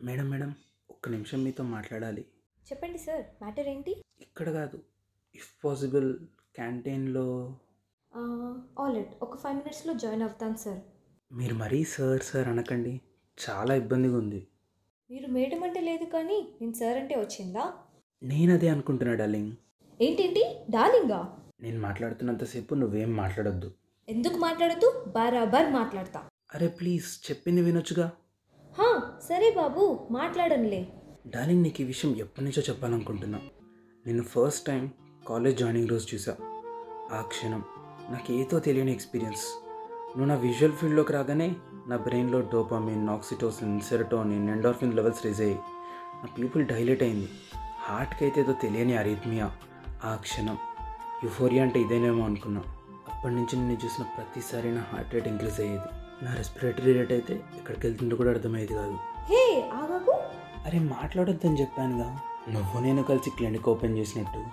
Madam madam ఒక్క నిమిషం మీతో మాట్లాడాలి. చెప్పండి సార్ మ్యాటర్ ఏంటి? ఇక్కడ కాదు ఇఫ్ పాసిబుల్ క్యాంటీన్లో ఆల్ రైట్ ఒక ఫైవ్ మినిట్స్లో జాయిన్ అవుతాను సార్. మీరు మరీ సార్ సార్ అనకండి చాలా ఇబ్బందిగా ఉంది. మీరు మేడం అంటే లేదు కానీ నేను సార్ అంటే వచ్చిందా? నేను అదే అనుకుంటున్నా డార్లింగ్. ఏంటేంటి? డార్లింగా? నేను మాట్లాడుతున్నంతసేపు నువ్వేం మాట్లాడొద్దు. ఎందుకు మాట్లాడుతూ బరాబర్ మాట్లాడతా. అరే ప్లీజ్ చెప్పింది వినొచ్చుగా. హా సరే బాబు మాట్లాడనులే డార్లింగ్ నీకు ఈ విషయం ఎప్పటి నుంచో చెప్పాలనుకుంటున్నా. నేను ఫస్ట్ టైం కాలేజ్ జాయినింగ్ రోజు చూసా. ఆ క్షణం నాకు ఏదో తెలియని ఎక్స్పీరియన్స్. నువ్వు నా విజువల్ ఫీల్డ్లోకి రాగానే నా బ్రెయిన్లో dopamine oxytocin serotonin endorphin levels raise అయ్యాయి. నా పీపుల్ డైలేట్ అయింది. హార్ట్కి అయితే ఏదో తెలియని అరిథ్మియా. ఆ క్షణం యుఫోరియా అంటే ఇదేనేమో అనుకున్నా. అప్పటి నుంచి నేను చూసిన ప్రతిసారి నా హార్ట్ రేట్ ఇంక్రీజ్ అయ్యేది. నా రెస్పిరేటరీ రేట్ అయితే ఎక్కడికి వెళ్తుందో కూడా అర్థమయ్యేది కాదు. హే ఆగాకు. అరే మాట్లాడొద్దని చెప్పానుగా. నువ్వు నేను కలిసి క్లినిక్ ఓపెన్ చేసినట్టు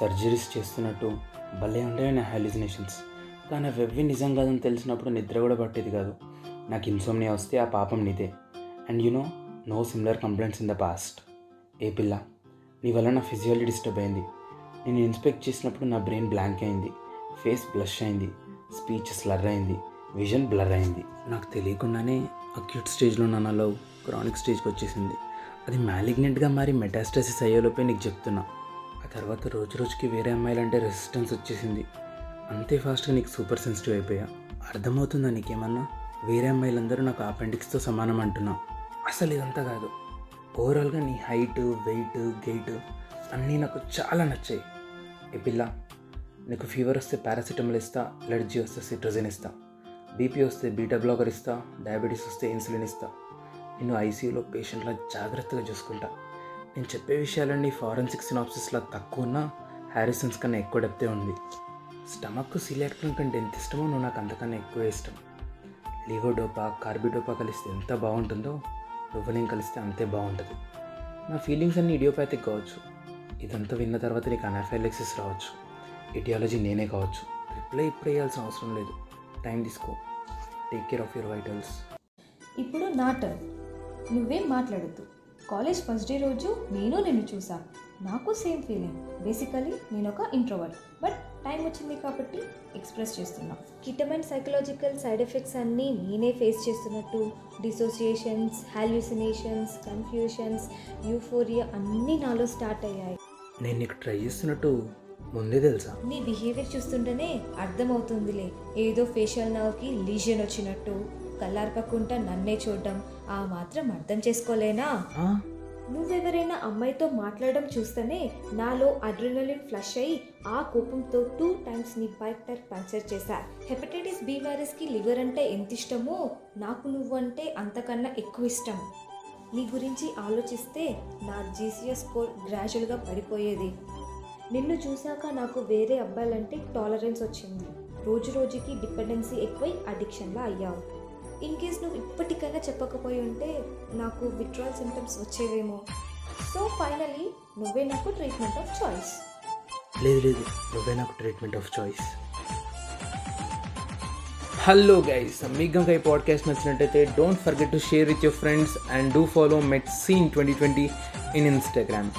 సర్జరీస్ చేస్తున్నట్టు భలే ఉండేవి నా హాలిజినేషన్స్ కానీ అవి ఎవ్వి నిజం కాదని తెలిసినప్పుడు నిద్ర కూడా పట్టేది కాదు. నాకు ఇన్సోమ్నియా వస్తే ఆ పాపం నీదే. And you know no similar complaints in the past ఏ పిల్ల నీ వల్ల నా ఫిజియాలజీ డిస్టర్బ్ అయింది. నేను ఇన్స్పెక్ట్ చేసినప్పుడు నా బ్రెయిన్ బ్లాంక్ అయింది. ఫేస్ బ్లష్ అయింది. స్పీచ్ స్లర్ అయింది. విజన్ బ్లర్ అయింది. నాకు తెలియకుండానే అక్యూట్ స్టేజ్లో నా లవ్ క్రానిక్ స్టేజ్కి వచ్చేసింది. అది మ్యాలిగ్నెంట్గా మారి మెటాస్టసిస్ అయ్యేలోపే నీకు చెప్తున్నా. ఆ తర్వాత రోజు రోజుకి వేరే అమ్మాయిలంటే రెసిస్టెన్స్ వచ్చేసింది. అంతే ఫాస్ట్గా నీకు సూపర్ సెన్సిటివ్ అయిపోయా. అర్థమవుతుందా నీకేమన్నా? వేరే అమ్మాయిలందరూ నాకు అపెండిక్స్తో సమానం అంటున్నా. అసలు ఇదంతా కాదు. ఓవరాల్గా నీ హైట్ వెయిట్ గెయిట్ అన్నీ నాకు చాలా నచ్చాయి. ఏ పిల్ల నీకు ఫీవర్ వస్తే పారాసిటమాల్ ఇస్తా ఎలర్జీ వస్తే సిట్రజిన్ ఇస్తా. బీపీ వస్తే బీటా బ్లాకర్ ఇస్తా డయాబెటీస్ వస్తే ఇన్సులిన్ ఇస్తా. నేను ఐసీయూలో పేషెంట్లా జాగ్రత్తగా చూసుకుంటా. నేను చెప్పే విషయాలన్నీ ఫారెన్సిక్ సినాప్సిస్లా తక్కువ ఉన్నా హ్యారిసన్స్ కన్నా ఎక్కువ డెప్తే ఉంది. స్టమక్ సిలియాక్టన్ కంటే ఎంత ఇష్టమో నువ్వు నాకు అంతకన్నా ఎక్కువ ఇష్టం. లివోడోపా కార్బిడోపా కలిస్తే ఎంత బాగుంటుందో రువలిన్ కలిస్తే అంతే బాగుంటుంది. నా ఫీలింగ్స్ అన్నీ ఇడియోపాథిక్ కావచ్చు. ఇదంతా విన్న తర్వాత నీకు అనాఫైలెక్సిస్ రావచ్చు. ఇటియాలజీ నేనే కావచ్చు. రిప్లై ఇప్పుడు వేయాల్సిన అవసరం లేదు. టైం తీసుకో take care of your vitals ఇప్పుడు నా టర్న్ నువ్వేం మాట్లాడద్దు. కాలేజ్ ఫస్ట్ డే రోజు నేను నిన్ను చూసా. నాకు సేమ్ ఫీలింగ్ బేసికలీ నేను ఒక ఇంట్రోవర్ట్ బట్ టైం వచ్చింది కాబట్టి ఎక్స్ప్రెస్ చేస్తున్నా. కిటమైన సైకలాజికల్ సైడ్ ఎఫెక్ట్స్ అన్నీ నేనే ఫేస్ చేస్తున్నట్టు. డిసోసియేషన్స్ హాల్యూసినేషన్స్ కన్ఫ్యూషన్స్ యూఫోరియా అన్నీ నాలో స్టార్ట్ అయ్యాయి. నేను నీకు ట్రై చేస్తున్నట్టు ముందే తెలుసా? నీ బిహేవియర్ చూస్తుంటేనే అర్థమవుతుందిలే. ఏదో ఫేషియల్ నవ్వుకి లీజన్ వచ్చినట్టు కళ్ళార్పకుండా నన్నే చూడడం ఆ మాత్రం అర్థం చేసుకోలేనా? నువ్వెవరైనా అమ్మాయితో మాట్లాడడం చూస్తేనే నాలో అడ్రినలిన్ ఫ్లష్ అయ్యి ఆ కోపంతో టూ టైమ్స్ నీ బైక్ టైర్ పంచర్ చేశా. హెపటైటిస్ బి వైరస్కి లివర్ అంటే ఎంత ఇష్టమో నాకు నువ్వు అంటే అంతకన్నా ఎక్కువ ఇష్టం. నీ గురించి ఆలోచిస్తే నా జీసీఎస్ స్కోర్ గ్రాజువల్గా పడిపోయేది. నిన్ను చూశాక నాకు వేరే అబ్బాయిలంటే టాలరెన్స్ వచ్చింది. రోజు రోజుకి డిపెండెన్సీ ఎక్కువై అడిక్షన్లా అయ్యావు. ఇన్ కేస్ నువ్వు ఇప్పటికైనా చెప్పకపోయి ఉంటే నాకు విత్డ్రాల్ సిమ్టమ్స్ వచ్చేవేమో. సో ఫైనలీ నువ్వే నాకు ట్రీట్మెంట్ ఆఫ్ చాయిస్ లేదు లేదు. నువ్వే నాకు treatment of choice hello guys మీకు ఈ పాడ్కాస్ట్ నచ్చినట్టయితే don't forget to share with your friends and do follow met scene twenty twenty in Instagram